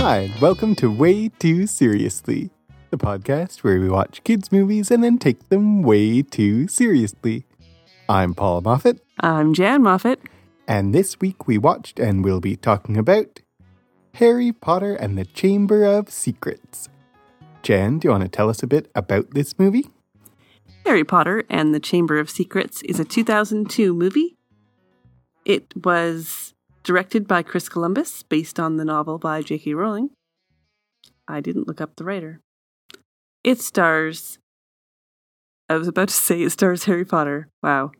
Hi, welcome to Way Too Seriously, the podcast where we watch kids' movies and then take them way too seriously. I'm Paul Moffat, I'm Jan Moffat. and this week we watched and will be talking about Harry Potter and the Chamber of Secrets. Jan, do you want to tell us a bit about this movie? Harry Potter and the Chamber of Secrets is a 2002 movie. It was directed by Chris Columbus, based on the novel by J.K. Rowling. I didn't look up the writer. It stars. I was about to say it stars Harry Potter. Wow.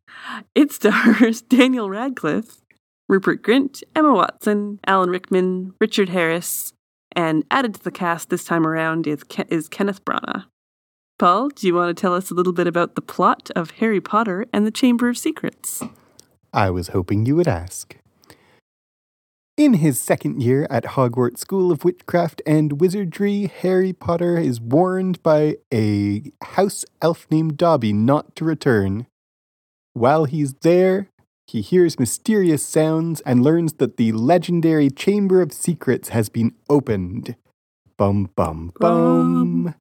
It stars Daniel Radcliffe, Rupert Grint, Emma Watson, Alan Rickman, Richard Harris, and added to the cast this time around is, Ke- is Kenneth Branagh. Paul, do you want to tell us a little bit about the plot of Harry Potter and the Chamber of Secrets? I was hoping you would ask. In his second year at Hogwarts School of Witchcraft and Wizardry, Harry Potter is warned by a house elf named Dobby not to return. While he's there, he hears mysterious sounds and learns that the legendary Chamber of Secrets has been opened. Bum bum bum.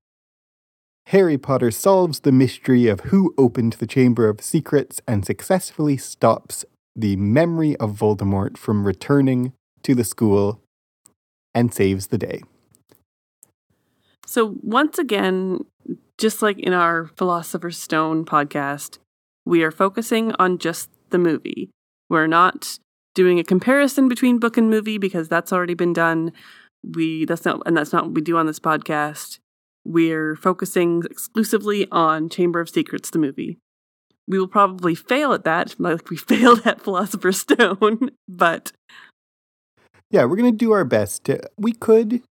Harry Potter solves the mystery of who opened the Chamber of Secrets and successfully stops the memory of Voldemort from returning to the school and saves the day. So, once again, just like in our Philosopher's Stone podcast, we are focusing on just the movie. We're not doing a comparison between book and movie because that's already been done. We that's not and that's not what we do on this podcast. We're focusing exclusively on Chamber of Secrets, the movie. We will probably fail at that, like we failed at Philosopher's Stone, but Yeah, we're going to do our best. To, we could,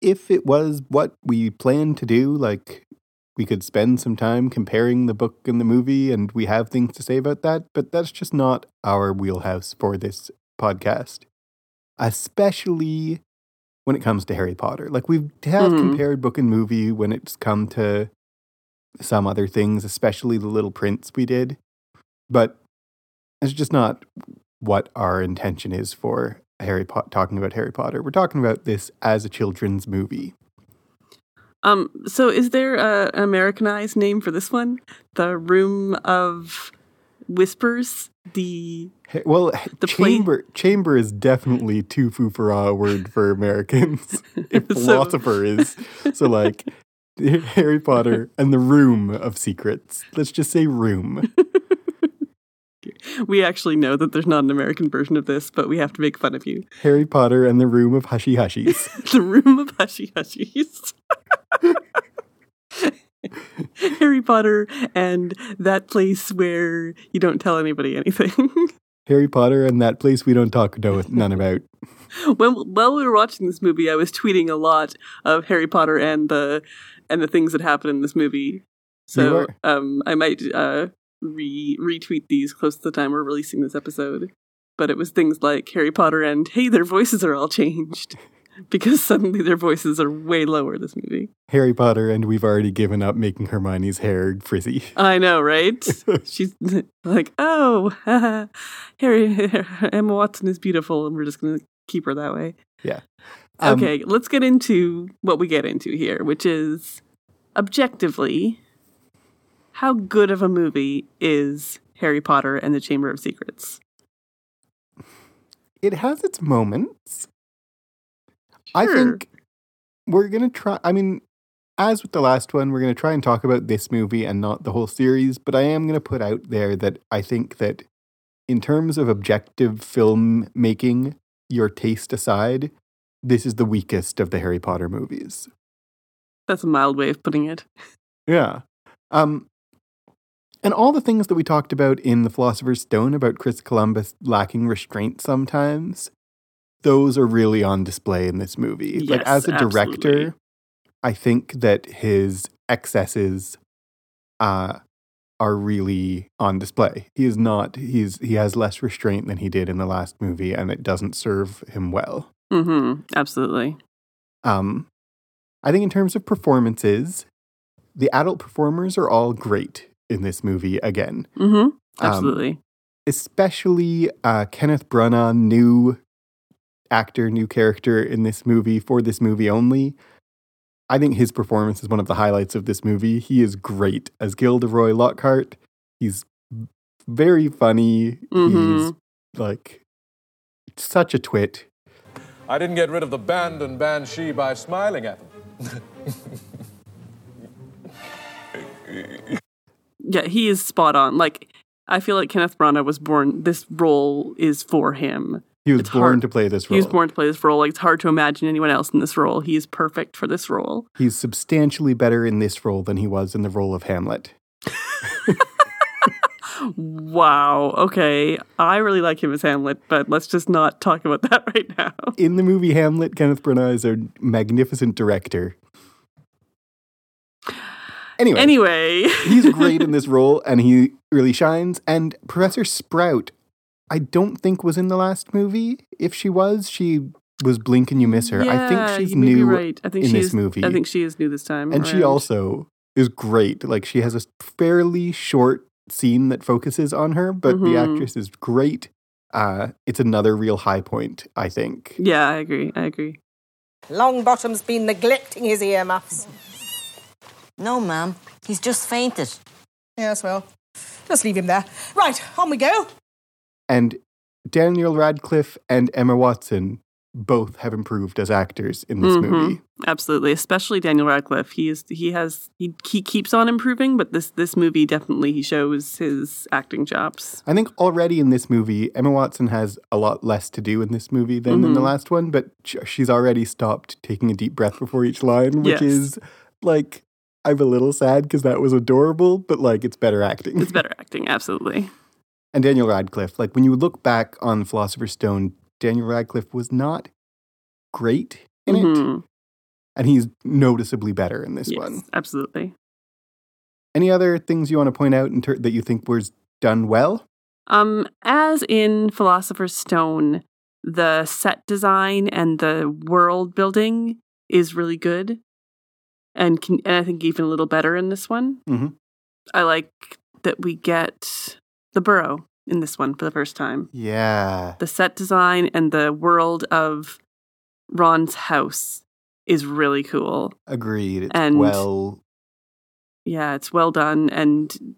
if it was what we planned to do, like we could spend some time comparing the book and the movie, and we have things to say about that, but that's just not our wheelhouse for this podcast. Especially when it comes to Harry Potter. Like we have Mhm. compared book and movie when it's come to some other things, especially the Little Prince we did. But it's just not what our intention is for Harry Potter talking about Harry Potter. We're talking about this as a children's movie. Um, so is there a, an Americanized name for this one? The Room of Whispers? The Ha- Well, The chamber chamber is definitely too foo-for-ah a word for Americans. if So- philosopher is so like Harry Potter and the Room of Secrets. Let's just say room. we actually know that there's not an American version of this, but we have to make fun of you. Harry Potter and the Room of Hushy Hushies. The Room of Hushy Hushies. Harry Potter and that place where you don't tell anybody anything. Harry Potter and that place we don't talk no, none about. when while we were watching this movie, I was tweeting a lot of Harry Potter and the and the things that happen in this movie. So um, I might uh, re retweet these close to the time we're releasing this episode. But it was things like Harry Potter and hey, their voices are all changed because suddenly their voices are way lower. This movie, Harry Potter and we've already given up making Hermione's hair frizzy. I know, right? She's like, oh, Harry Emma Watson is beautiful, and we're just gonna keep her that way. Um, Okay, let's get into what we get into here, which is objectively how good of a movie is Harry Potter and the Chamber of Secrets? it has its moments. I think we're gonna try. I mean, as with the last one, we're gonna try and talk about this movie and not the whole series. But I am gonna put out there that I think that, in terms of objective film making, your taste aside, this is the weakest of the Harry Potter movies. That's a mild way of putting it. Yeah. Um, and all the things that we talked about in The Philosopher's Stone about Chris Columbus lacking restraint sometimes, those are really on display in this movie. like, as a director, absolutely. I think that his excesses uh, are really on display. He is not, he's, he has less restraint than he did in the last movie, and it doesn't serve him well. Mm-hmm. Absolutely. Um, I think in terms of performances, the adult performers are all great. in this movie again. Mm-hmm. Absolutely. especially uh, Kenneth Branagh, new actor, new character in this movie for this movie only. I think his performance is one of the highlights of this movie. He is great as Gilderoy Lockhart. He's very funny. Mhm. He's like such a twit. I didn't get rid of the Bandon Banshee by smiling at them. yeah, he is spot on. Like I feel like Kenneth Branagh was born. This role is for him. He was It's born hard. to play this role. He was born to play this role. Like it's hard to imagine anyone else in this role. He is perfect for this role. He's substantially better in this role than he was in the role of Hamlet. Wow. Okay, I really like him as Hamlet, but let's just not talk about that right now. In the movie Hamlet, Kenneth Branagh is a magnificent director. Anyway, Anyway, he's great in this role and he really shines. And Professor Sprout, I don't think was in the last movie. If she was, she was blink and you miss her. I think she's you may be new right. I think in she this is, movie. I think she is new this time, and she also is great. Like she has a fairly short scene that focuses on her, but the Mhm. actress is great. Uh, it's another real high point, I think. Yeah, I agree. I agree. Longbottom's been neglecting his earmuffs. No, ma'am. He's just fainted. Yes, well, just leave him there. Right, on we go. And Daniel Radcliffe and Emma Watson both have improved as actors in this Mhm. movie. Absolutely, especially Daniel Radcliffe. He is he has he, he keeps on improving, but this this movie definitely he shows his acting chops. I think already in this movie, Emma Watson has a lot less to do in this movie than in the Mhm. last one, but she's already stopped taking a deep breath before each line, which Yes. is like, I'm a little sad because that was adorable, but like, it's better acting. It's better acting, absolutely. And Daniel Radcliffe, like, when you look back on Philosopher's Stone, Daniel Radcliffe was not great in it, Mhm. and he's noticeably better in this Yes, one. absolutely. Any other things you want to point out in ter- that you think was done well? Um, as in Philosopher's Stone, the set design and the world building is really good, and can, and I think even a little better in this one. Mhm. I like that we get the burrow in this one for the first time. Yeah. The set design and the world of Ron's house is really cool. Agreed. It's And- well Yeah, it's well done, and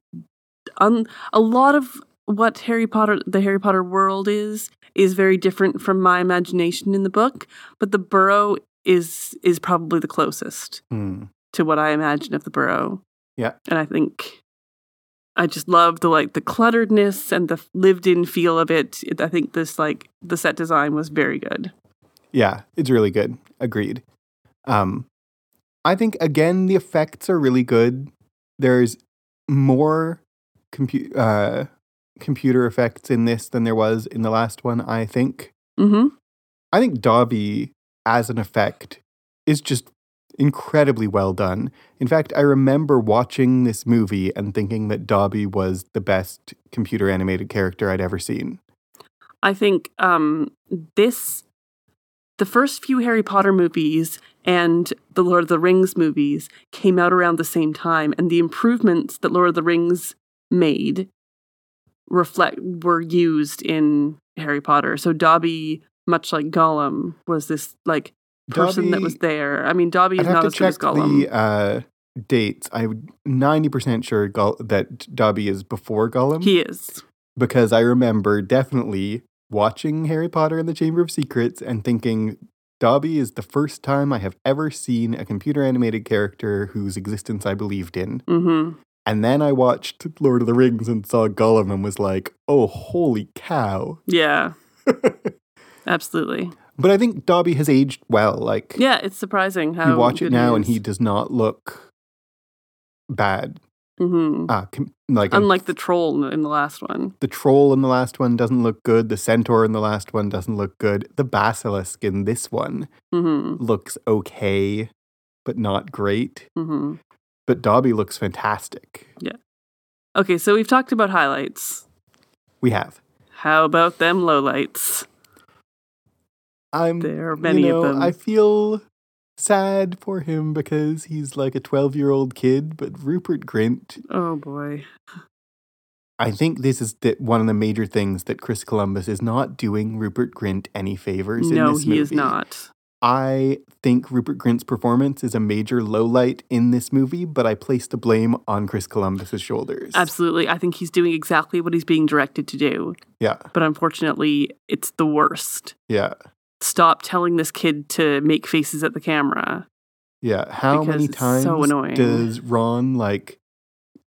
um, a lot of what Harry Potter, the Harry Potter world is, is very different from my imagination in the book. But the Burrow is is probably the closest hmm. to what I imagine of the Burrow. Yeah. and I think I just love the like the clutteredness and the lived-in feel of it. It- I think this like the set design was very good. Yeah, it's really good. Agreed. Um, I think again the effects are really good. There's more compu- uh, computer effects in this than there was in the last one. I think. Mm-hmm. I think Dobby as an effect is just incredibly well done. In fact, I remember watching this movie and thinking that Dobby was the best computer animated character I'd ever seen. I think um, this, the first few Harry Potter movies and the Lord of the Rings movies came out around the same time, and the improvements that Lord of the Rings made reflect were used in Harry Potter. So Dobby, much like Gollum, was this like person that Dobby- was there. I mean, Dobby I'd is not as good as Gollum. the uh, dates. I'm 90% sure Gol- that Dobby is before Gollum he is. because I remember definitely watching Harry Potter and the Chamber of Secrets and thinking Dobby is the first time I have ever seen a computer animated character whose existence I believed in. Mm-hmm. And then I watched Lord of the Rings and saw Gollum and was like, oh, holy cow. Yeah. Absolutely. But I think Dobby has aged well. Like, Yeah, it's surprising how you watch it now and he does not look bad. Mhm. Ah, com- like Unlike the troll in the last one. the troll in the last one doesn't look good. The centaur in the last one doesn't look good. The basilisk in this one hmm looks okay, but not great. hmm But Dobby looks fantastic. Yeah. Okay, so we've talked about highlights. We have. How about them lowlights? I'm. There are many you know, of them. I feel sad for him because he's like a 12 year old kid, but Rupert Grint, Oh boy. I think this is the, one of the major things that Chris Columbus is not doing Rupert Grint any favors in No, he movie. is not. I think Rupert Grint's performance is a major lowlight in this movie, but I place the blame on Chris Columbus's shoulders. Absolutely. I think he's doing exactly what he's being directed to do. Yeah, But unfortunately, it's the worst. yeah, Stop telling this kid to make faces at the camera. yeah. How Because many times so does Ron like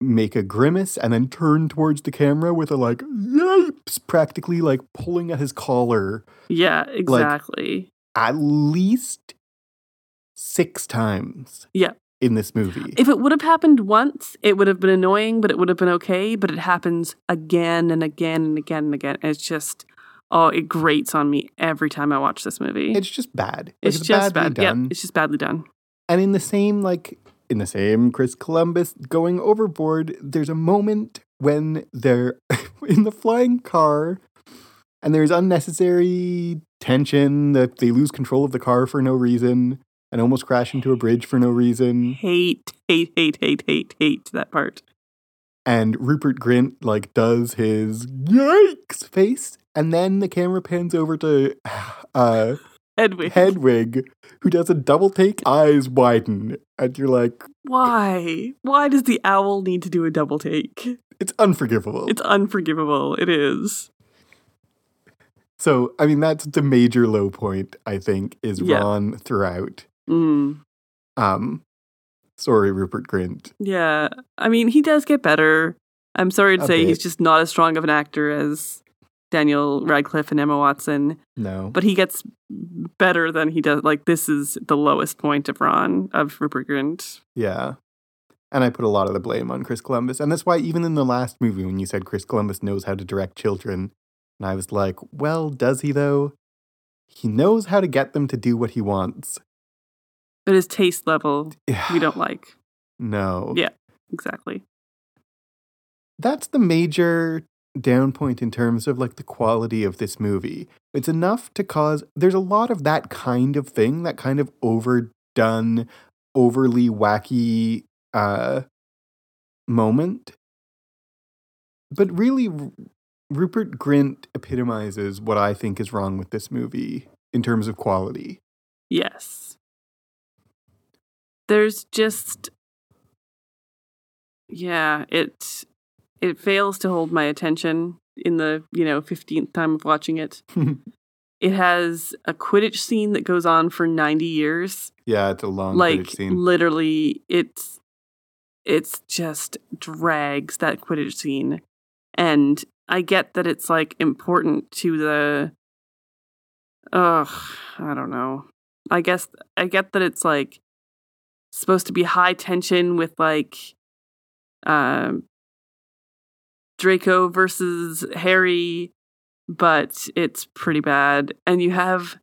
make a grimace and then turn towards the camera with a like yipes, practically like pulling at his collar Yeah, exactly. at least six times Yeah. in this movie. If it would have happened once, it would have been annoying, but it would have been okay. But it happens again and again and again and again. It's just, oh, it grates on me every time I watch this movie. it's just bad. Like, it's just badly bad. Done. it's just badly done. And in the same, like, in the same Chris Columbus going overboard, there's a moment when they're in the flying car and there's unnecessary tension that they lose control of the car for no reason and almost crash into a bridge for no reason. Hate, hate, hate, hate, hate, hate that part. And Rupert Grint, like, does his yikes face. And then the camera pans over to uh, Hedwig. Hedwig, who does a double take, eyes widen. And you're like, Why? Why does the owl need to do a double take? it's unforgivable. It's unforgivable. It is. So, I mean, that's the major low point, I think, is Yeah. Ron throughout. Mm. Um, sorry, Rupert Grint. Yeah. I mean, he does get better. I'm sorry to A say he's just not as strong of an actor as Daniel Radcliffe and Emma Watson, No. but he gets better than he does. Like, this is the lowest point of Ron, of Rupert Grint. Yeah. And I put a lot of the blame on Chris Columbus. And that's why, even in the last movie, when you said Chris Columbus knows how to direct children, and I was like, well, does he though? He knows how to get them to do what he wants. But his taste level, we don't like. No. Yeah. Exactly. that's the major down point in terms of like the quality of this movie. It's enough to cause there's a lot of that kind of thing, that kind of overdone, overly wacky uh moment. But really Rupert Grint epitomizes what I think is wrong with this movie in terms of quality. Yes. There's just yeah, it it fails to hold my attention in the, you know, 15th time of watching it. it has a Quidditch scene that goes on for 90 years. yeah, it's a long like Quidditch scene. literally it's it's just drags that Quidditch scene. And I get that it's like important to the ugh, I don't know. I guess I get that it's like supposed to be high tension with like um Draco versus Harry, but it's pretty bad. And you have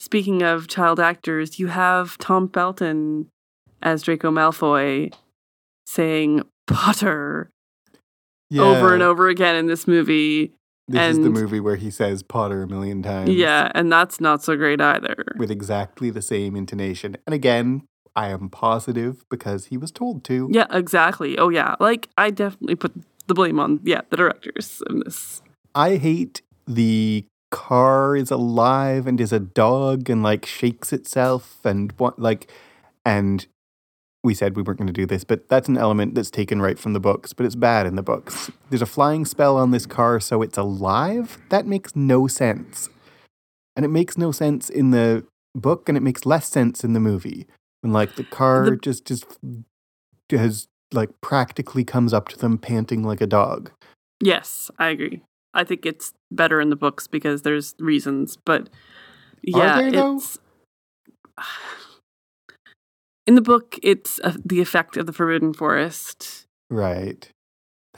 speaking of child actors, you have Tom Felton as Draco Malfoy saying Potter over and over again in this movie. This is the movie where he says Potter a million times. Yeah, and that's not so great either. with exactly the same intonation. And again, I am positive because he was told to. Yeah, exactly. Oh yeah, like I definitely put the blame on yeah the directors in this. I hate the car is alive and is a dog and like shakes itself and what like and we said we weren't going to do this, but that's an element that's taken right from the books, but it's bad in the books. There's a flying spell on this car, so it's alive. That makes no sense. And it makes no sense in the book, and it makes less sense in the movie. When like the car The- just just has like practically comes up to them panting like a dog. Yes, I agree. I think it's better in the books because there's reasons, but yeah, it's in the book. It's uh, the effect of the Forbidden Forest. Right.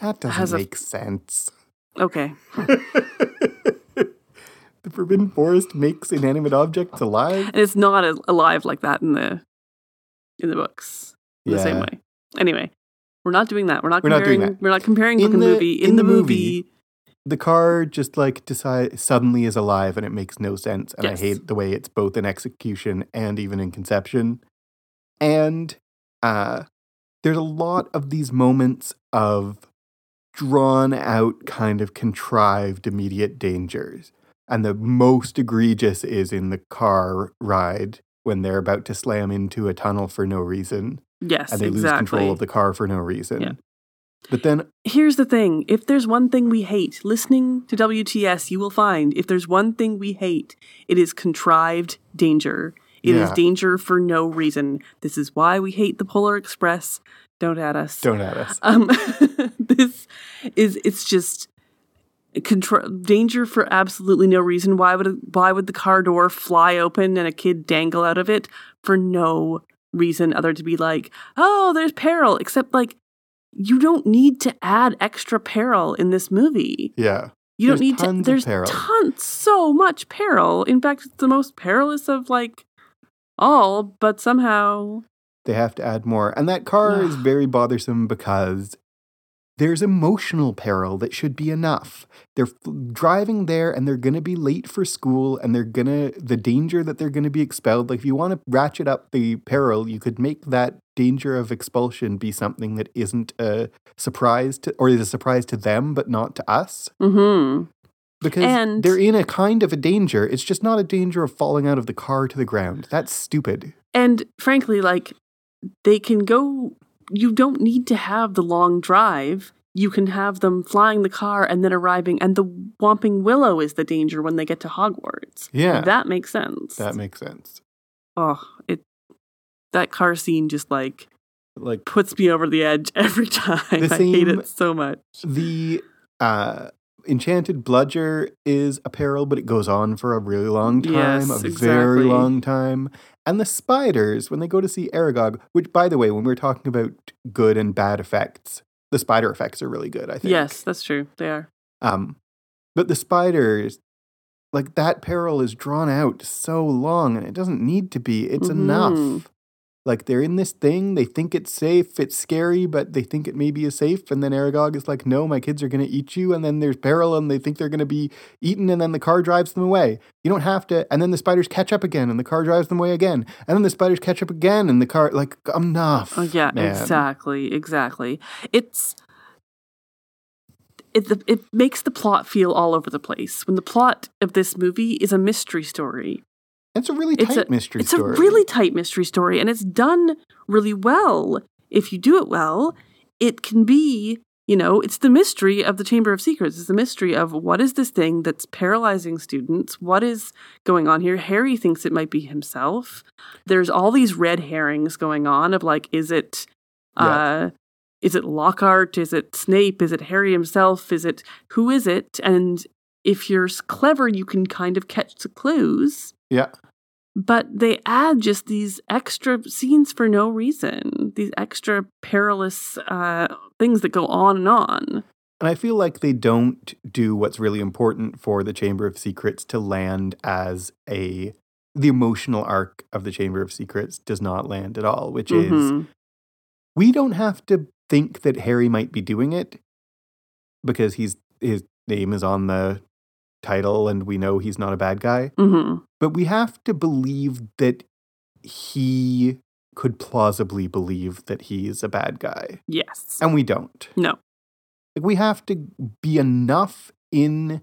That doesn't Has a- make sense. Okay, the Forbidden Forest makes inanimate objects alive? and it's not alive like that in the in the books in the same way. Anyway, we're not doing that. We're not We're not doing comparing. that. We're not comparing In book and the- movie. In, in the, the movie, movie, the car just like decide suddenly is alive and it makes no sense and Yes. i hate the way it's both in execution and even in conception and uh there's a lot of these moments of drawn out kind of contrived immediate dangers and the most egregious is in the car ride when they're about to slam into a tunnel for no reason Yes, and they lose exactly. control of the car for no reason Yeah. but then Here's the thing if there's one thing we hate, listening to WTS, you will find if there's one thing we hate, it is contrived danger. It is Yeah. danger for no reason. This is why we hate the Polar Express. Don't at us. don't at us Um, this is it's just control danger for absolutely no reason. Why would why would the car door fly open and a kid dangle out of it for no reason other to be like, oh, there's peril. Except like you don't need to add extra peril in this movie. yeah You don't need tons to. There's peril. tons, so much peril. In fact, it's the most perilous of like all. But somehow, they have to add more. And that car is very bothersome because there's emotional peril that should be enough. They're f- driving there and they're going to be late for school and they're going to, the danger that they're going to be expelled. Like, if you want to ratchet up the peril, you could make that danger of expulsion be something that isn't a surprise to, or is a surprise to them, but not to us. hmm Because And- they're in a kind of a danger. It's just not a danger of falling out of the car to the ground. That's stupid. And frankly, like they can go. You don't need to have the long drive. You can have them flying the car and then arriving, and the Whomping Willow is the danger when they get to Hogwarts. Yeah. that makes sense. That makes sense. oh, it that car scene just like Like, puts me over the edge every time. I hate it so much. The uh, enchanted bludger is a peril, but it goes on for a really long time, Yes, a very long time. And the spiders, when they go to see Aragog, which, by the way, when we're talking about good and bad effects, the spider effects are really good. I think. Yes, that's true. They are. Um, but the spiders, like that peril is drawn out so long, and it doesn't need to be. It's Mhm. enough. Like they're in this thing, they think it's safe, it's scary, but they think it maybe is safe. And then Aragog is like, "No, my kids are going to eat you." And then there's peril, and they think they're going to be eaten, and then the car drives them away. You don't have to. And then the spiders catch up again, and the car drives them away again. And then the spiders catch up again, and the car like enough. Oh yeah, man. exactly, exactly. It's it it makes the plot feel all over the place. When the plot of this movie is a mystery story, It's a really it's tight a mystery it's story. It's a really tight mystery story, and it's done really well. If you do it well, it can be. You know, it's the mystery of the Chamber of Secrets. It's the mystery of what is this thing that's paralyzing students? What is going on here? Harry thinks it might be himself. There's all these red herrings going on of like, is it uh is it Lockhart? Is it Snape? Is it Harry himself? Is it who is it? And if you're clever, you can kind of catch the clues. Yeah. But they add just these extra scenes for no reason. These extra perilous uh, things that go on and on. And I feel like they don't do what's really important for the Chamber of Secrets to land as a. The emotional arc of the Chamber of Secrets does not land at all, which is Mhm. we don't have to think that Harry might be doing it because he's his name is on the title and we know he's not a bad guy. Mhm. But we have to believe that he could plausibly believe that he's a bad guy. Yes. And we don't. No. Like we have to be enough in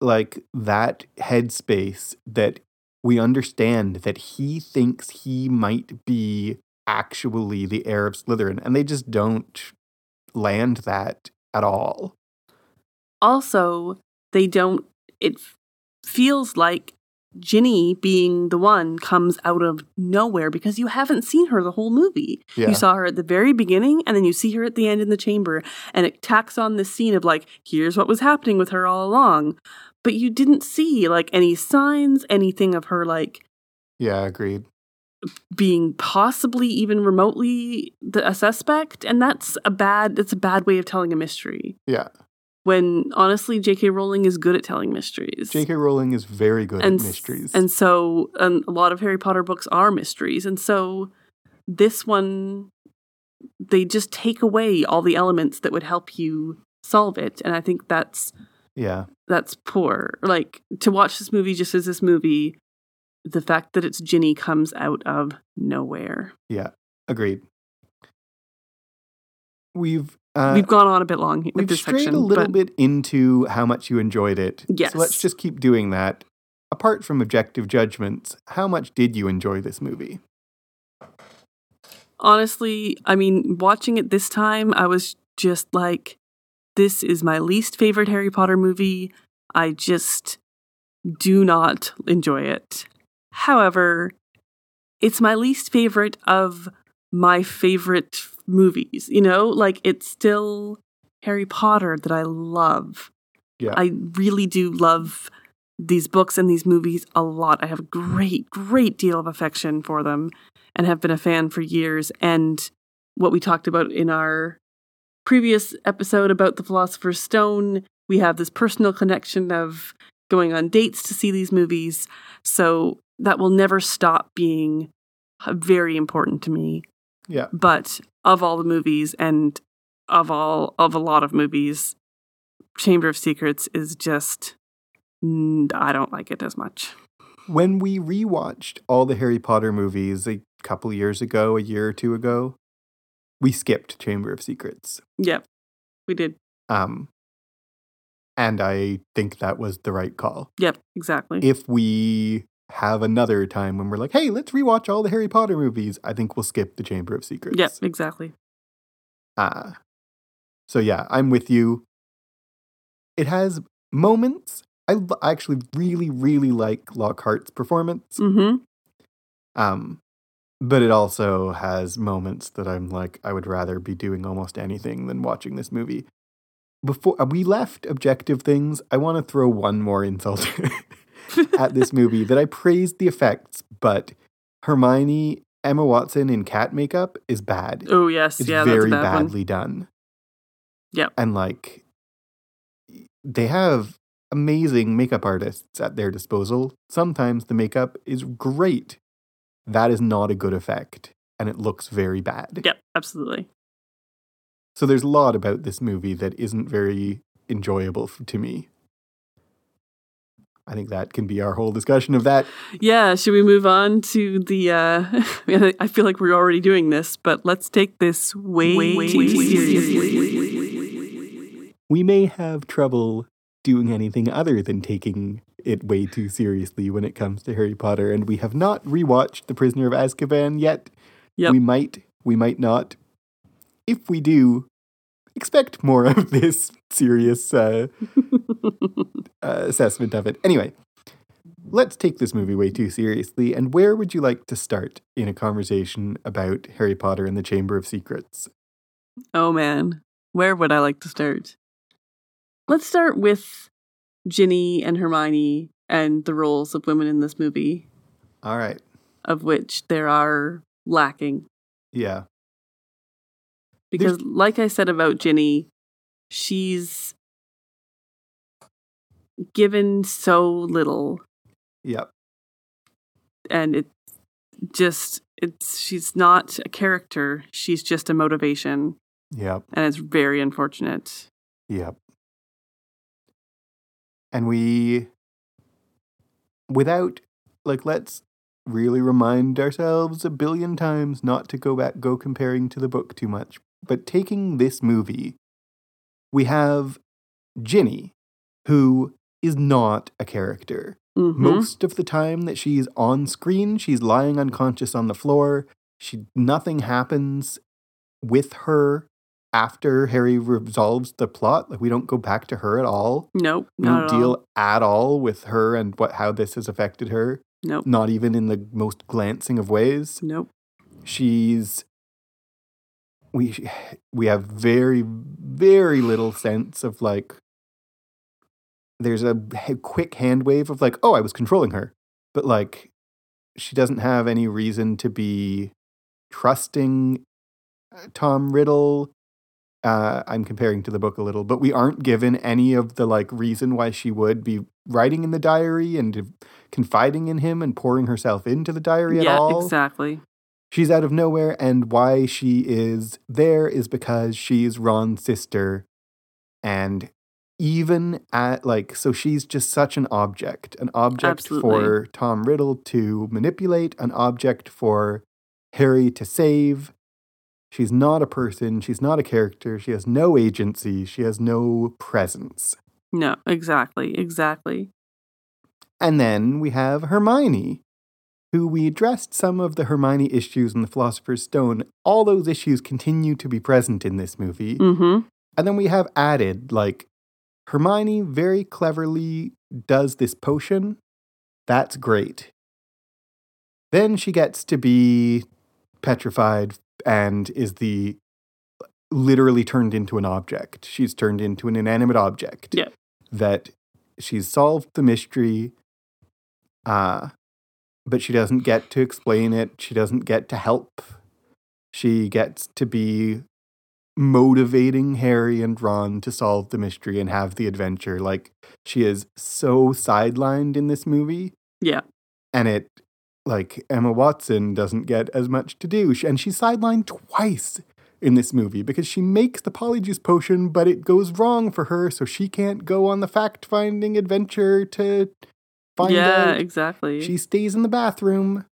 like that headspace that we understand that he thinks he might be actually the heir of Slytherin, and they just don't land that at all. Also, they don't. It feels like Ginny being the one comes out of nowhere because you haven't seen her the whole movie. Yeah. You saw her at the very beginning and then you see her at the end in the chamber, and it tacks on this scene of like, here's what was happening with her all along. But you didn't see like any signs, anything of her like Yeah, agreed. being possibly even remotely the, a suspect, and that's a bad. That's a bad way of telling a mystery. Yeah. When honestly, J.K. Rowling is good at telling mysteries. J.K. Rowling is very good and at mysteries. And so um, a lot of Harry Potter books are mysteries. And so this one, they just take away all the elements that would help you solve it. And I think that's Yeah. That's poor. Like to watch this movie just as this movie, the fact that it's Ginny comes out of nowhere. Yeah. Agreed. We've uh, We've gone on a bit long with we've this strayed section, a little but bit into how much you enjoyed it. Yes. So let's just keep doing that. Apart from objective judgments, how much did you enjoy this movie? honestly, I mean, watching it this time, I was just like, this is my least favorite Harry Potter movie. I just do not enjoy it. However, it's my least favorite of my favorite movies. You know, like it's still Harry Potter that I love. Yeah. I really do love these books and these movies a lot. I have a great, great deal of affection for them and have been a fan for years. And what we talked about in our previous episode about the Philosopher's Stone, we have this personal connection of going on dates to see these movies. So that will never stop being uh, very important to me. Yeah. But of all the movies and of all of a lot of movies, Chamber of Secrets is just I don't like it as much. When we rewatched all the Harry Potter movies a couple years ago, a year or two ago, we skipped Chamber of Secrets. Yep. We did. Um, and I think that was the right call. Yep, exactly. If we have another time when we're like, hey, let's rewatch all the Harry Potter movies, I think we'll skip the Chamber of Secrets. Yep, exactly. Uh, so yeah, I'm with you. It has moments. I l- I actually really, really like Lockhart's performance. Mhm. Um, but it also has moments that I'm like, I would rather be doing almost anything than watching this movie. Before we left objective things, I want to throw one more insult at this movie that I praised the effects, but Hermione, Emma Watson in cat makeup is bad. Oh yes, It's yeah, very bad one. badly done. Yep. And like they have amazing makeup artists at their disposal. Sometimes the makeup is great. That is not a good effect and it looks very bad. Yep, absolutely. So there's a lot about this movie that isn't very enjoyable to me. I think that can be our whole discussion of that. Yeah, should we move on to the uh I feel like we're already doing this, but let's take this way, way, too seriously. We may have trouble doing anything other than taking it way too seriously when it comes to Harry Potter, and we have not rewatched The Prisoner of Azkaban yet. Yep. We might, we might not. If we do, expect more of this serious uh, uh, assessment of it. Anyway, let's take this movie way too seriously. And where would you like to start in a conversation about Harry Potter and the Chamber of Secrets? Oh man, where would I like to start? Let's start with Ginny and Hermione and the roles of women in this movie, All right. of which there are lacking. Yeah. Because, like I said about Ginny, she's given so little, Yep. and it's just, it's, she's not a character, she's just a motivation, Yep. and it's very unfortunate. Yep. And we, without, like, let's really remind ourselves a billion times not to go back, go comparing to the book too much. But taking this movie, we have Ginny, who is not a character. Mhm. Most of the time that she's on screen, she's lying unconscious on the floor. She nothing happens with her after Harry resolves the plot. Like we don't go back to her at all. Nope, We don't deal all. at all with her and what how this has affected her. Nope, Not even in the most glancing of ways. nope. She's we we have very very little sense of like there's a quick hand wave of like oh I was controlling her. But like she doesn't have any reason to be trusting uh, Tom Riddle. Uh, I'm comparing to the book a little, but we aren't given any of the like reason why she would be writing in the diary and confiding in him and pouring herself into the diary yeah, at all. exactly. She's out of nowhere and why she is there is because she's ron's sister and even at like so she's just such an object an object Absolutely. for tom riddle to manipulate an object for harry to save she's not a person she's not a character she has no agency she has no presence No, exactly, exactly. and then we have hermione who we addressed some of the hermione issues in the philosopher's stone all those issues continue to be present in this movie Mm-hmm. And then we have added, like, Hermione very cleverly does this potion. That's great. Then she gets to be petrified and is the literally turned into an object. She's turned into an inanimate object. Yeah. That she's solved the mystery, uh, but she doesn't get to explain it. She doesn't get to help. She gets to be motivating Harry and Ron to solve the mystery and have the adventure. Like she is so sidelined in this movie, Yeah. and it like Emma Watson doesn't get as much to do, and she's sidelined twice in this movie because she makes the polyjuice potion, but it goes wrong for her, so she can't go on the fact-finding adventure to find yeah, out. exactly. She stays in the bathroom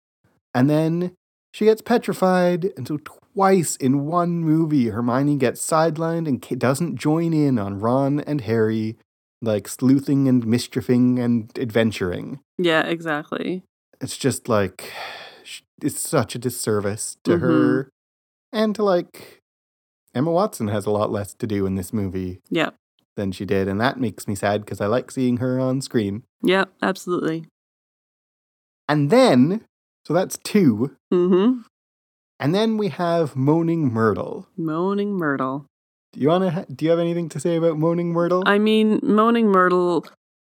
and then she gets petrified. And so, twice in one movie, Hermione gets sidelined and doesn't join in on Ron and Harry, like sleuthing and mischiefing and adventuring. yeah, exactly. It's just like, it's such a disservice to Mhm. her and to like, Emma Watson has a lot less to do in this movie Yeah. Than she did. And that makes me sad because I like seeing her on screen. Yeah, absolutely. And then, so that's two. Mm-hmm. And then we have Moaning Myrtle. Moaning Myrtle. Do you wanna? Ha- do you have anything to say about Moaning Myrtle? I mean, Moaning Myrtle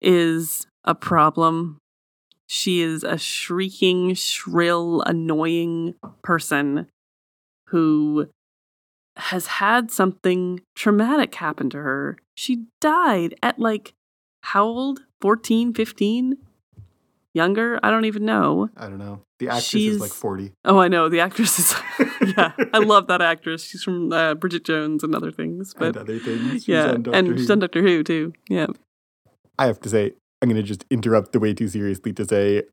is a problem. She is a shrieking, shrill, annoying person who has had something traumatic happen to her. She died at like, how old? 14, 15? Younger? I don't even know. I don't know. The actress She's- is like forty. Oh, I know. The actress is. yeah, I love that actress. She's from uh, Bridget Jones and other things. But and other things. She's yeah, and Who. she's on Doctor Who too. Yeah. I have to say, I'm gonna just interrupt the way too seriously to say,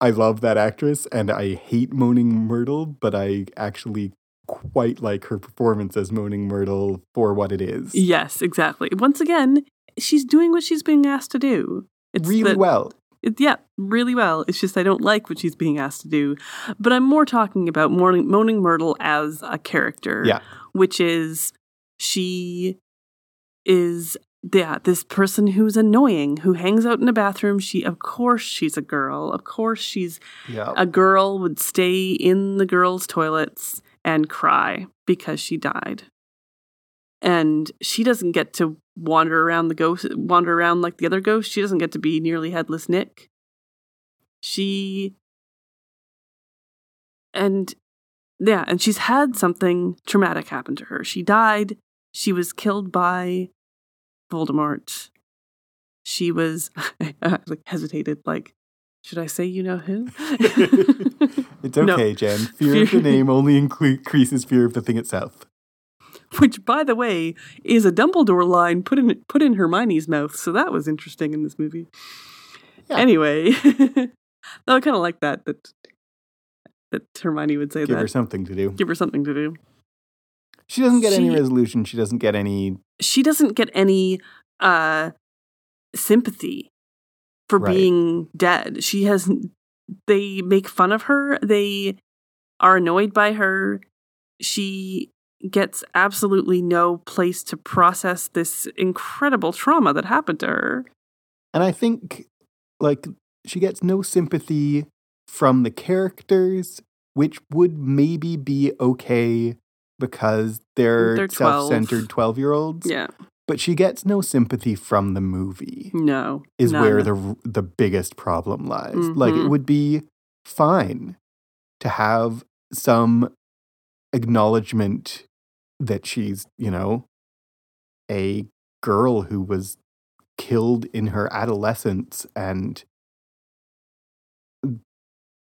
I love that actress and I hate Moaning Myrtle, but I actually quite like her performance as Moaning Myrtle for what it is. Yes, exactly. Once again, she's doing what she's being asked to do. It's really that- well. it- yeah, really well. It's just I don't like what she's being asked to do. But I'm more talking about Moaning, Moaning Myrtle as a character. Yeah. Which is she is yeah, this person who's annoying, who hangs out in a bathroom. She of course she's a girl. Of course she's Yeah. a girl would stay in the girls' toilets and cry because she died. And she doesn't get to wander around the ghost wander around like the other ghosts. She doesn't get to be nearly headless Nick. She and yeah, and she's had something traumatic happen to her. She died. She was killed by Voldemort. She was I like hesitated like should I say you know who? it's No. okay, Jen. Fear of the name only increases fear of the thing itself. Which, by the way, is a Dumbledore line put in put in Hermione's mouth. So that was interesting in this movie. Yeah. Anyway, I kind of like that that that Hermione would say Give that. her something to do. Give her something to do. She doesn't get any resolution. She doesn't get any. She doesn't get any uh sympathy for Right. being dead. She has. They make fun of her. They are annoyed by her. She gets absolutely no place to process this incredible trauma that happened to her. And I think, like, she gets no sympathy from the characters, which would maybe be okay because they're, They're self centered 12 year olds. Yeah. But she gets no sympathy from the movie, No. is none. where the, the biggest problem lies. Like, it Mhm. would be fine to have some acknowledgement that she's, you know, a girl who was killed in her adolescence and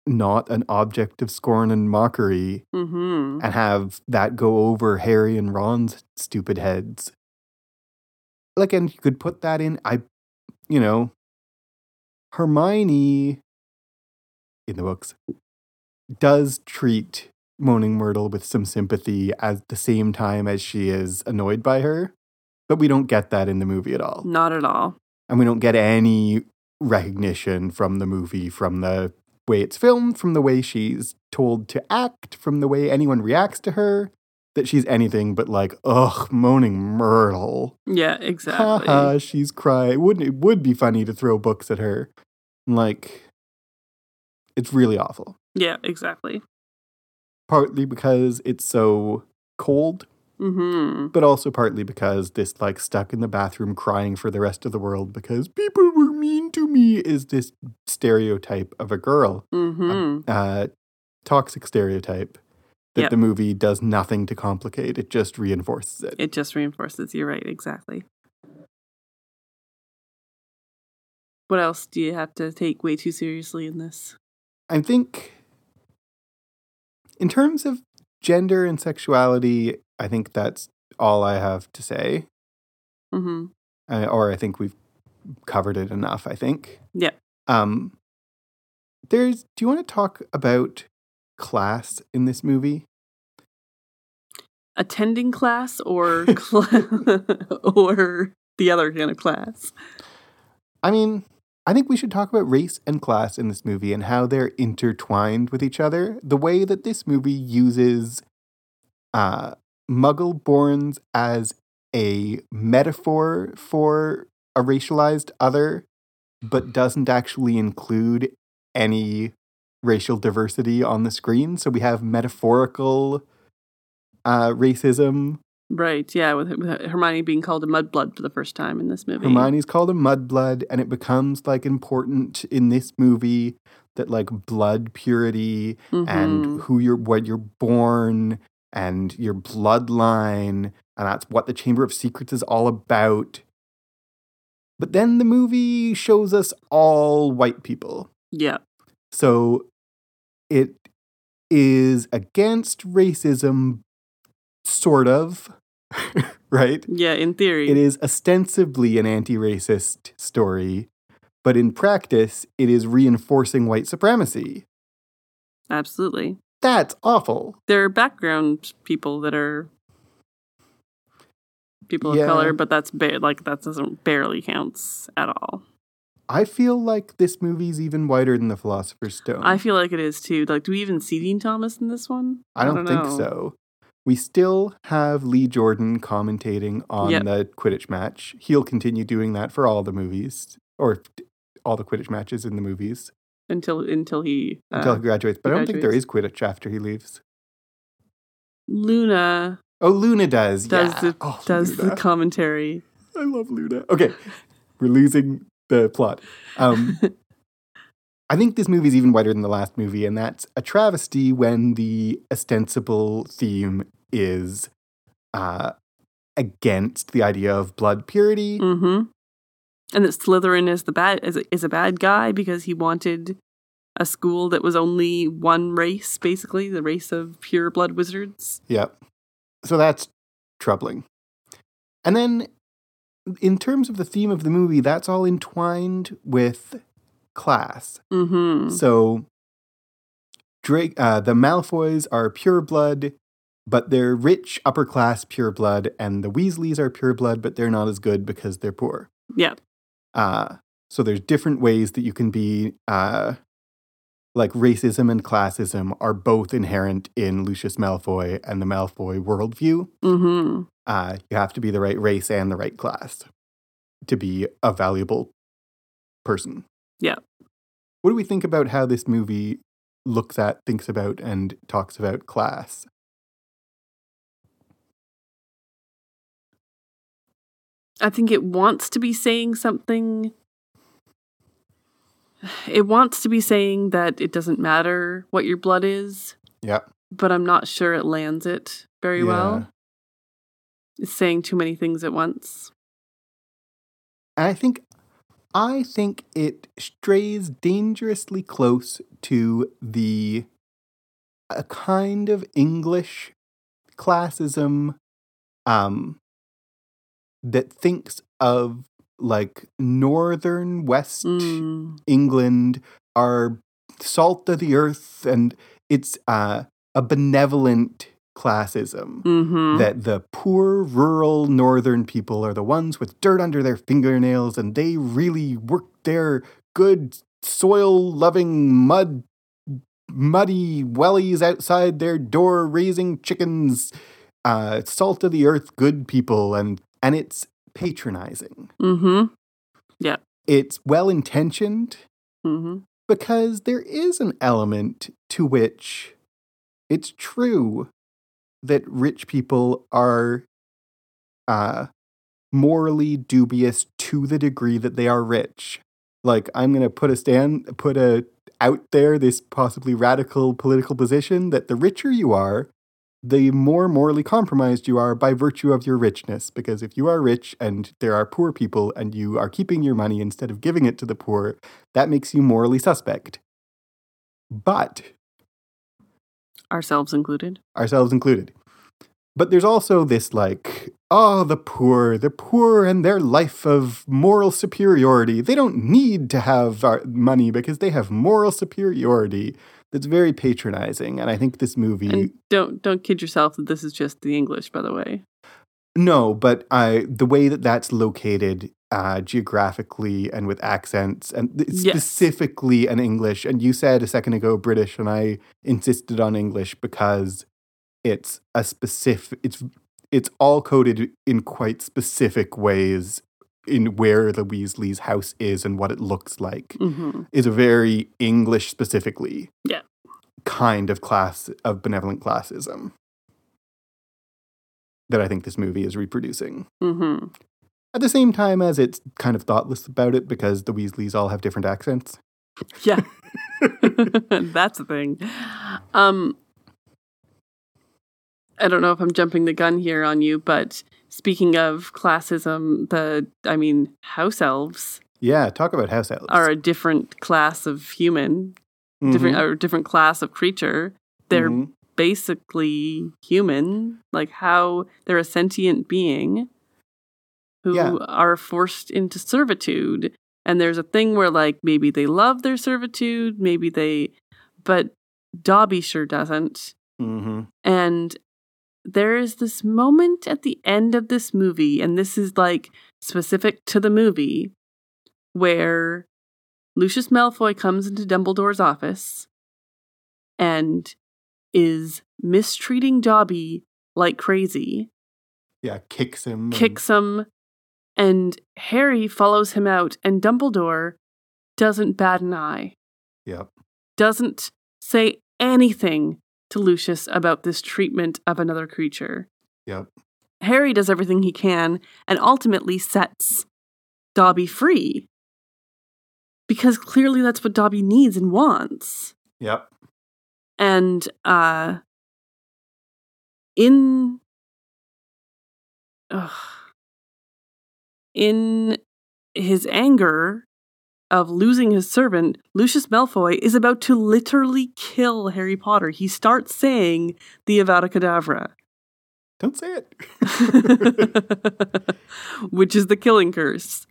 not an object of scorn and mockery Mm-hmm. and have that go over Harry and Ron's stupid heads. Like, and you could put that in. I, you know, Hermione in the books does treat Moaning Myrtle with some sympathy at the same time as she is annoyed by her, but we don't get that in the movie at all. Not at all. And we don't get any recognition from the movie, from the way it's filmed, from the way she's told to act, from the way anyone reacts to her, that she's anything but like, ugh, Moaning Myrtle. Yeah, exactly. Haha, she's crying. Wouldn't it would be funny to throw books at her? Like, it's really awful. yeah, exactly. Partly because it's so cold, Mm-hmm. but also partly because this like stuck in the bathroom crying for the rest of the world because people were mean to me is this stereotype of a girl, Mm-hmm. uh, toxic stereotype that Yep. the movie does nothing to complicate. It just reinforces it. It just reinforces. You're right. Exactly. What else do you have to take way too seriously in this? I think, in terms of gender and sexuality, I think that's all I have to say. Mm-hmm. Uh, or I think we've covered it enough. I think. Yeah. Um. There's. Do you want to talk about class in this movie? Attending class or cla- or the other kind of class. I mean, I think we should talk about race and class in this movie and how they're intertwined with each other. The way that this movie uses uh, Muggle borns as a metaphor for a racialized other, but doesn't actually include any racial diversity on the screen. So we have metaphorical uh, racism Right. Yeah. With, with Hermione being called a mudblood for the first time in this movie. Hermione's called a mudblood, and it becomes like important in this movie that like blood purity Mhm. and who you're, what you're born, and your bloodline, and that's what the Chamber of Secrets is all about. But then the movie shows us all white people, Yeah. so it is against racism, sort of, right? Yeah. In theory. It is ostensibly an anti racist story, but in practice, it is reinforcing white supremacy. Absolutely. That's awful. There are background people that are people Yeah. of color, but that's ba- like that doesn't barely counts at all. I feel like this movie's even whiter than The Philosopher's Stone. I feel like it is too. Like, do we even see Dean Thomas in this one? I don't, think know. so. We still have Lee Jordan commentating on Yep. the Quidditch match. He'll continue doing that for all the movies, or all the Quidditch matches in the movies until until he uh, until he graduates. But I don't think there is. Quidditch after he leaves. Luna Oh, Luna does. does yeah. the Oh, does Luna. the commentary. I love Luna. Okay, we're losing the plot. Um, I think this movie is even whiter than the last movie, and that's a travesty when the ostensible theme is uh, against the idea of blood purity. Mm-hmm. And that Slytherin is the bad is a, is a bad guy because he wanted a school that was only one race, basically the race of pure blood wizards. Yep. So that's troubling. And then, in terms of the theme of the movie, that's all entwined with class. Mm-hmm. So, Drake, uh, the Malfoys are pure blood, but they're rich, upper class pure blood, and the Weasleys are pure blood, but they're not as good because they're poor. Yeah. Uh, so there's different ways that you can be, uh, like racism and classism are both inherent in Lucius Malfoy and the Malfoy worldview. Mm-hmm. Uh, you have to be the right race and the right class to be a valuable person. Yeah. What do we think about how this movie looks at, thinks about, and talks about class? I think it wants to be saying something. It wants to be saying that it doesn't matter what your blood is, Yeah. but I'm not sure it lands it very Yeah. well. It's saying too many things at once. And I think I think it strays dangerously close to the a kind of English classism um that thinks of like northern West Mm. England are salt of the earth, and it's uh, a benevolent classism. Mm-hmm. That the poor rural northern people are the ones with dirt under their fingernails and they really work their good soil loving mud muddy wellies outside their door raising chickens uh salt of the earth good people and and it's patronizing Mm-hmm. Yeah. It's well intentioned Mm-hmm. because there is an element to which it's true that rich people are uh, morally dubious to the degree that they are rich. Like I'm going to put a stand, put a out there this possibly radical political position that the richer you are, the more morally compromised you are by virtue of your richness. Because if you are rich and there are poor people and you are keeping your money instead of giving it to the poor, that makes you morally suspect. But, Ourselves included. ourselves included. But there's also this like, oh, the poor, the poor and their life of moral superiority. They don't need to have our money because they have moral superiority. That's very patronizing. And I think this movie. And don't don't kid yourself that this is just the English, by the way. No, but I the way that that's located uh, geographically and with accents and Yes. specifically an English. And you said a second ago British, and I insisted on English because it's a specific. It's it's all coded in quite specific ways in where the Weasley's house is and what it looks like Mm-hmm. is a very English specifically Yeah. kind of class of benevolent classism that I think this movie is reproducing. Mm-hmm. At the same time as it's kind of thoughtless about it because the Weasleys all have different accents. Yeah. That's the thing. Um I don't know if I'm jumping the gun here on you, but speaking of classism, the I mean, house elves Yeah, talk about house elves. are a different class of human, different or different class of creature. They're Mhm. basically human, like how they're a sentient being who Yeah. are forced into servitude. And there's a thing where, like, maybe they love their servitude, maybe they, but Dobby sure doesn't. Mhm. And there is this moment at the end of this movie, and this is like specific to the movie, where Lucius Malfoy comes into Dumbledore's office and is mistreating Dobby like crazy, Yeah, kicks him. and- kicks him, and Harry follows him out, and Dumbledore doesn't bat an eye Yep. doesn't say anything to Lucius about this treatment of another creature. Yep. Harry does everything he can and ultimately sets Dobby free. Because clearly that's what Dobby needs and wants. Yep. And uh in ugh, in his anger of losing his servant, Lucius Malfoy is about to literally kill Harry Potter. He starts saying the Avada Kedavra, Don't say it. which is the killing curse.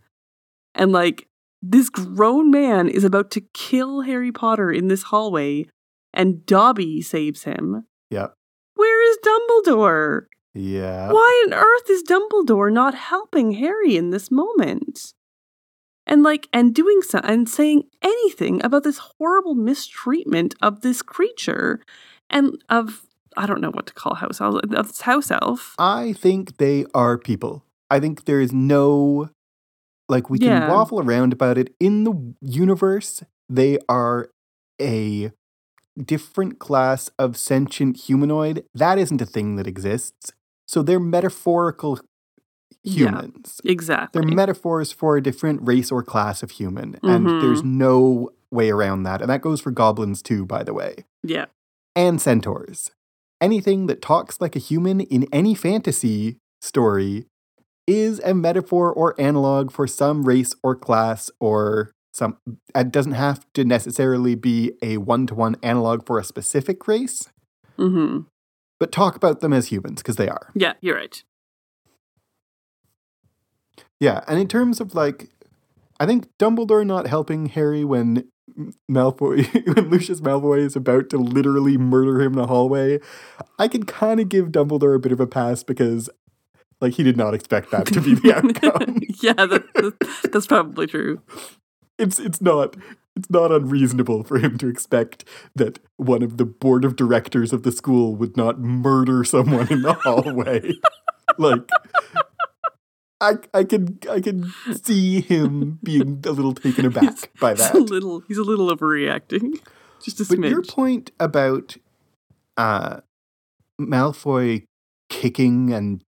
And like, this grown man is about to kill Harry Potter in this hallway, and Dobby saves him. yep. Where is Dumbledore? Yeah. Why on earth is Dumbledore not helping Harry in this moment? And like, and doing so, and saying anything about this horrible mistreatment of this creature and of, I don't know what to call house elf, of this house elf. I think they are people. I think there is no like we can waffle around about it in the universe. They are a different class of sentient humanoid. That isn't a thing that exists. So they're metaphorical Yeah. humans. Exactly. They're metaphors for a different race or class of human. And Mhm. there's no way around that. And that goes for goblins too, by the way. yeah. And centaurs. Anything that talks like a human in any fantasy story is a metaphor or analog for some race or class or some it doesn't have to necessarily be a one-to-one analog for a specific race Mm-hmm. but talk about them as humans because they are Yeah, you're right. Yeah, and in terms of like, I think Dumbledore not helping Harry when Malfoy, when Lucius Malfoy is about to literally murder him in a hallway, I can kind of give Dumbledore a bit of a pass because, like, he did not expect that to be the outcome. yeah, that, that- that's probably true. it's it's not it's not unreasonable for him to expect that one of the board of directors of the school would not murder someone in the hallway. like I I can I can see him being a little taken aback by that. He's a little. He's a little overreacting. Just a But smidge. your point about uh Malfoy kicking and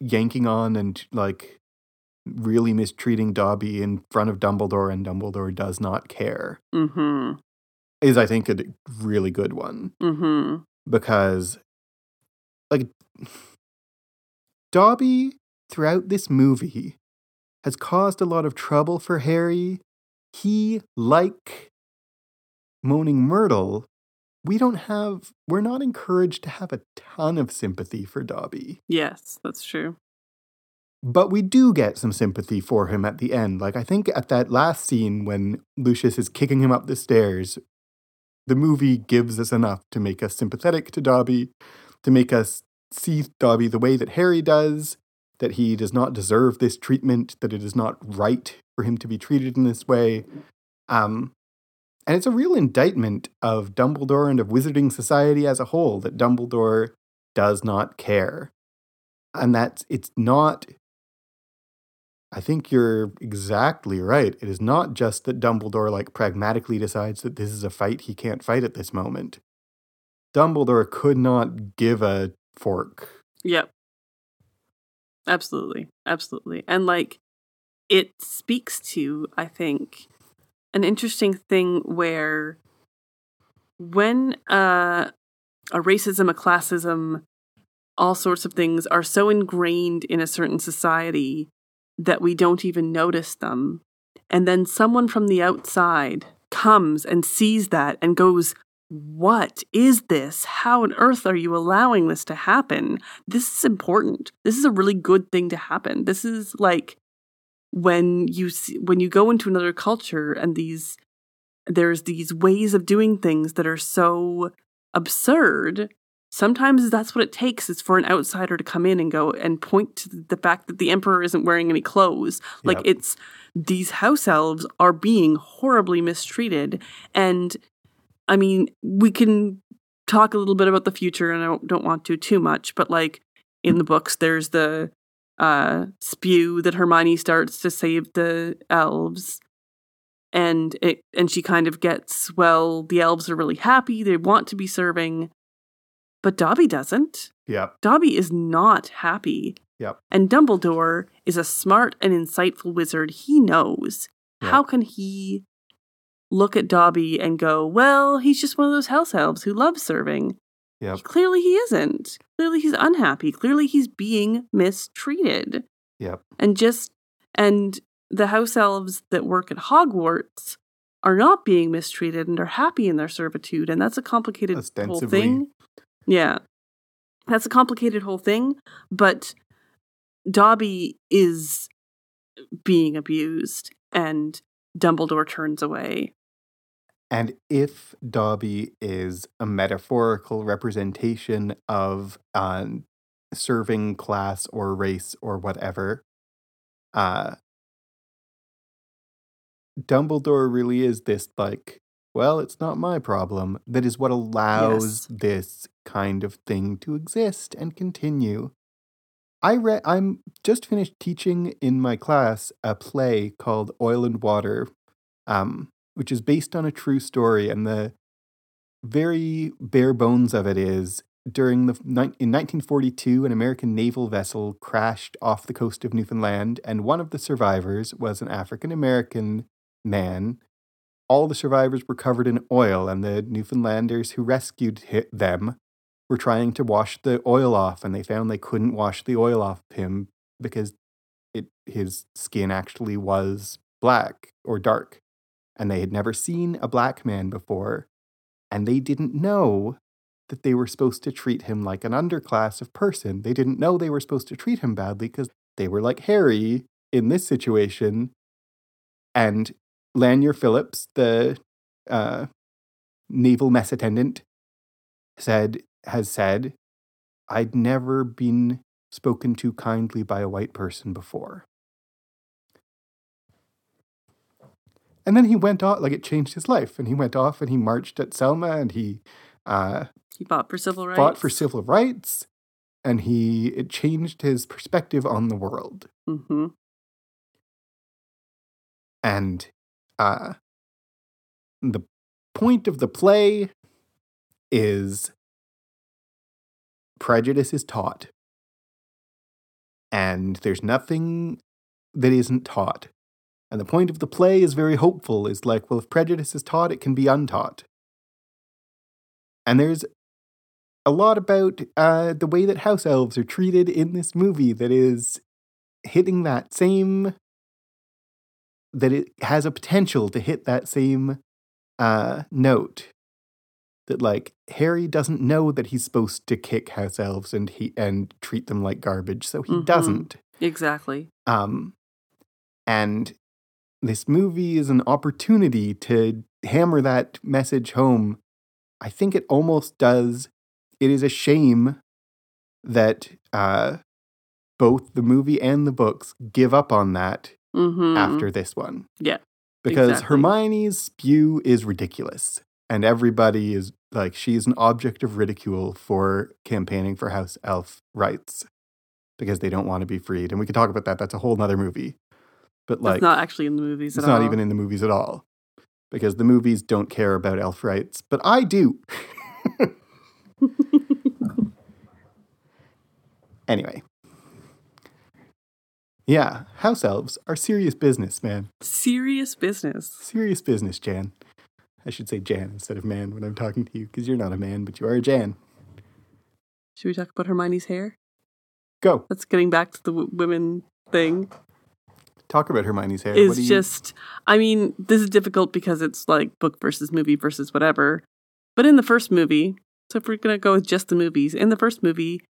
yanking on and like really mistreating Dobby in front of Dumbledore and Dumbledore does not care Mm-hmm. is I think a really good one Mm-hmm. because like Dobby throughout this movie has caused a lot of trouble for Harry. He like Moaning Myrtle, we don't have we're not encouraged to have a ton of sympathy for Dobby. Yes, that's true. But we do get some sympathy for him at the end. Like I think at that last scene when Lucius is kicking him up the stairs, the movie gives us enough to make us sympathetic to Dobby, to make us see Dobby the way that Harry does, that he does not deserve this treatment, that it is not right for him to be treated in this way. Um, and it's a real indictment of Dumbledore and of Wizarding Society as a whole that Dumbledore does not care. And that's, it's not, I think you're exactly right. It is not just that Dumbledore, like, pragmatically decides that this is a fight he can't fight at this moment. Dumbledore could not give a fork. Yep. Absolutely. Absolutely. And like it speaks to, I think, an interesting thing where when uh a racism, a classism, all sorts of things are so ingrained in a certain society that we don't even notice them. And then someone from the outside comes and sees that and goes, What is this? How on earth are you allowing this to happen? This is important. This is a really good thing to happen. This is like when you see, when you go into another culture and these there's these ways of doing things that are so absurd sometimes that's what it takes is for an outsider to come in and go and point to the fact that the emperor isn't wearing any clothes like Yep. it's these house elves are being horribly mistreated and i mean we can talk a little bit about the future and i don't, don't want to too much but like in the books there's the uh spew that hermione starts to save the elves and it and she kind of gets well the elves are really happy they want to be serving but dobby doesn't Yep. dobby is not happy Yep. and dumbledore is a smart and insightful wizard he knows Yep. how can he look at dobby and go well he's just one of those house elves who loves serving. Yep. clearly he isn't. Clearly he's unhappy. Clearly he's being mistreated. Yep. and just and the house elves that work at Hogwarts are not being mistreated and are happy in their servitude and that's a complicated whole thing. Yeah. That's a complicated whole thing but Dobby is being abused and Dumbledore turns away And if Dobby is a metaphorical representation of a serving class or race or whatever, uh, Dumbledore really is this like, well, it's not my problem. That is what allows this kind of thing to exist and continue. I read. I'm just finished teaching in my class a play called Oil and Water, um, which is based on a true story, and the very bare bones of it is during the in 1942 an American naval vessel crashed off the coast of Newfoundland and one of the survivors was an African American man. All the survivors were covered in oil and the Newfoundlanders who rescued them were trying to wash the oil off and they found they couldn't wash the oil off him because it his skin actually was black or dark and they had never seen a black man before and they didn't know that they were supposed to treat him like an underclass of person. They didn't know they were supposed to treat him badly because they were like Harry, in this situation, and Lanier Phillips, the uh, naval mess attendant, said has said, "I'd never been spoken to kindly by a white person before." And then he went off, like it changed his life, and he went off and he marched at Selma and he uh, He fought for civil rights. fought for civil rights, and he it changed his perspective on the world. hmm And uh, the point of the play is prejudice is taught, and there's nothing that isn't taught. And the point of the play is very hopeful. Is like, well, if prejudice is taught, it can be untaught. And there's a lot about uh, the way that house elves are treated in this movie that is hitting that same that it has a potential to hit that same uh, note that like Harry doesn't know that he's supposed to kick house elves and he and treat them like garbage, so he Mhm. doesn't. Exactly. Um, and this movie is an opportunity to hammer that message home. I think it almost does. It is a shame that uh, both the movie and the books give up on that hmm after this one. Yeah, Because exactly. Hermione's spew is ridiculous. And everybody is like, she's an object of ridicule for campaigning for House Elf rights because they don't want to be freed. And we could talk about that. That's a whole nother movie. But like, That's not actually in the movies it's not all. even in the movies at all because the movies don't care about elf rights, but I do. anyway. Yeah, house elves are serious business, man. serious business. Serious business, Jan. I should say Jan instead of man when I'm talking to you because you're not a man, but you are a Jan. Should we talk about Hermione's hair? Go. That's getting back to the w- women thing. Talk about Hermione's hair. Is you- just, I mean, this is difficult because it's like book versus movie versus whatever. But in the first movie, so if we're gonna go with just the movies, in the first movie,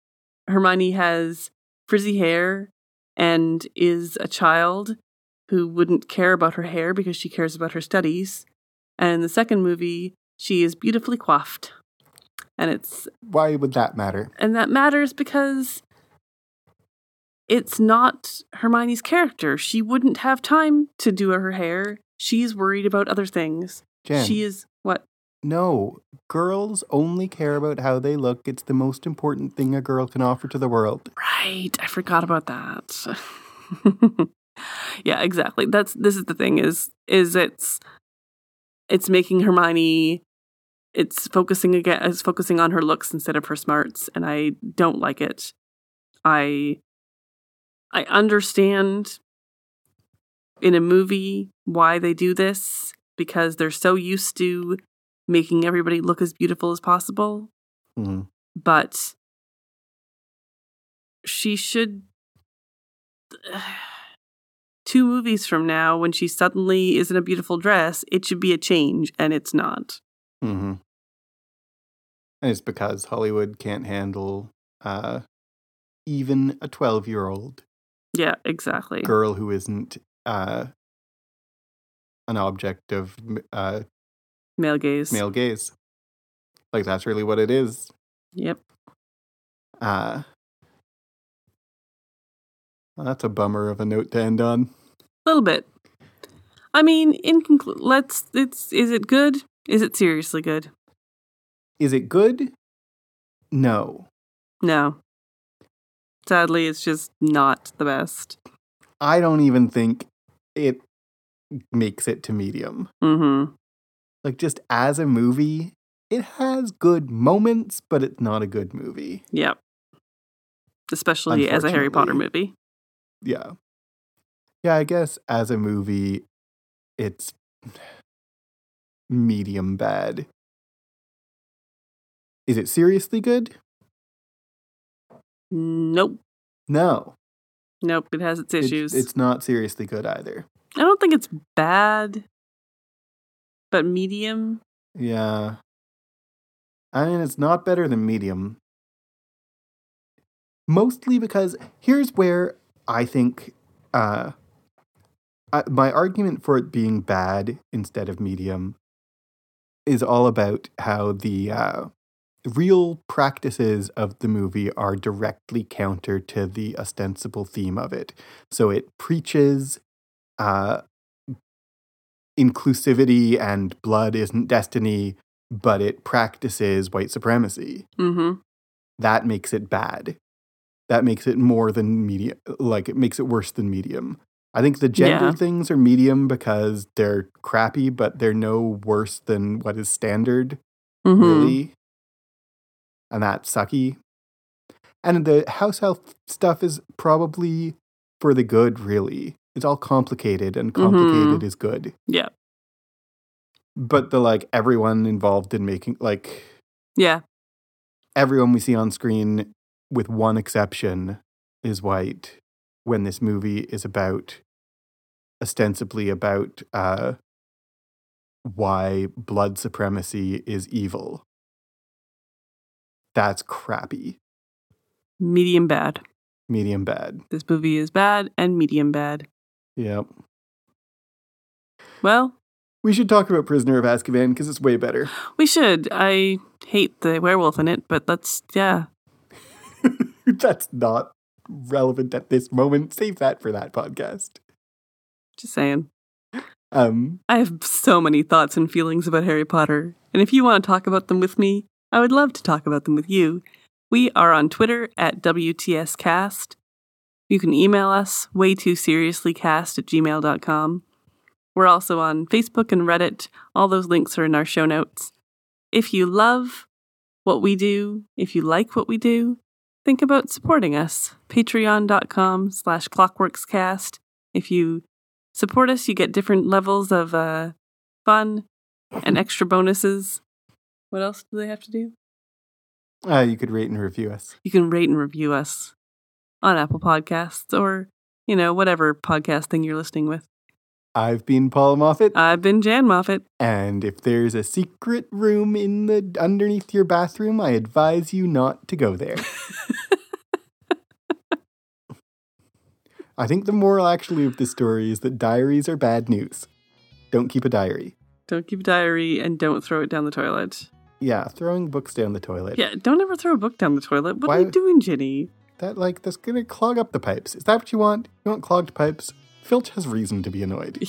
Hermione has frizzy hair and is a child who wouldn't care about her hair because she cares about her studies. And in the second movie, she is beautifully coiffed. And it's Why would that matter? and that matters because it's not Hermione's character. She wouldn't have time to do her hair. She's worried about other things. Jan. She is what? No, girls only care about how they look. It's the most important thing a girl can offer to the world. Right. I forgot about that. yeah, exactly. That's this is the thing is is it's it's making Hermione it's focusing again it's focusing on her looks instead of her smarts and I don't like it. I I understand in a movie why they do this because they're so used to making everybody look as beautiful as possible Mhm. but she should two movies from now when she suddenly is in a beautiful dress it should be a change and it's not Mm-hmm. And it's because Hollywood can't handle uh, even a 12 year old yeah exactly girl who isn't uh, an object of uh, male gaze male gaze. Like, that's really what it is. yep Uh, well, that's a bummer of a note to end on. a little bit i mean in conclu- let's it's is it good is it seriously good Is it good? No. no sadly it's just not the best I don't even think it makes it to medium. mm-hmm Like, just as a movie, it has good moments, but it's not a good movie. yep especially as a harry potter movie Yeah. Yeah, I guess as a movie, it's medium bad. Is it seriously good? Nope No. nope it has its It's- issues It's, not seriously good either. I don't think it's bad, but medium. Yeah. I mean, it's not better than medium. Mostly because here's where I think uh, uh, my argument for it being bad instead of medium is all about how the uh, real practices of the movie are directly counter to the ostensible theme of it. So it preaches uh, inclusivity and blood isn't destiny, but it practices white supremacy. Mm-hmm. That makes it bad. That makes it more than medium. Like it makes it worse than medium. I think the gender Yeah. things are medium because they're crappy, but they're no worse than what is standard Mm-hmm. really. And that's sucky. And the house elf stuff is probably for the good, really. It's all complicated, and complicated is good. Yeah. But the like everyone involved in making like Yeah. everyone we see on screen, with one exception, is white. When this movie is about ostensibly about uh, why blood supremacy is evil. That's crappy. Medium bad. Medium bad. This movie is bad and medium bad. Yep. Well, We should talk about Prisoner of Azkaban because it's way better. we should. I hate the werewolf in it, but that's yeah. That's not relevant at this moment. Save that for that podcast. Just saying. Um, I have so many thoughts and feelings about Harry Potter, and if you want to talk about them with me, I would love to talk about them with you. We are on Twitter at WTScast. You can email us way too seriously cast at gmail.com. We're also on Facebook and Reddit. All those links are in our show notes. If you love what we do, if you like what we do, think about supporting us. Patreon.com slash clockworkscast. If you support us, you get different levels of uh, fun and extra bonuses. What else do they have to do? uh, you could rate and review us. You can rate and review us on Apple Podcasts or, you know, whatever podcast thing you're listening with. I've been Paul Moffat, I've been Jan Moffat. and if there's a secret room in the underneath your bathroom, I advise you not to go there. I think the moral actually of the story is that diaries are bad news. Don't keep a diary. Don't keep a diary and don't throw it down the toilet. Yeah, throwing books down the toilet. Yeah, don't ever throw a book down the toilet. What are you doing, Ginny? That like that's gonna clog up the pipes. Is that what you want? You want clogged pipes? Filch has reason to be annoyed.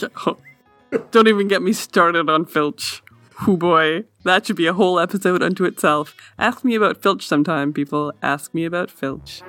Yeah. Don't even get me started on Filch. Oh boy, that should be a whole episode unto itself. Ask me about Filch sometime, people. Ask me about Filch.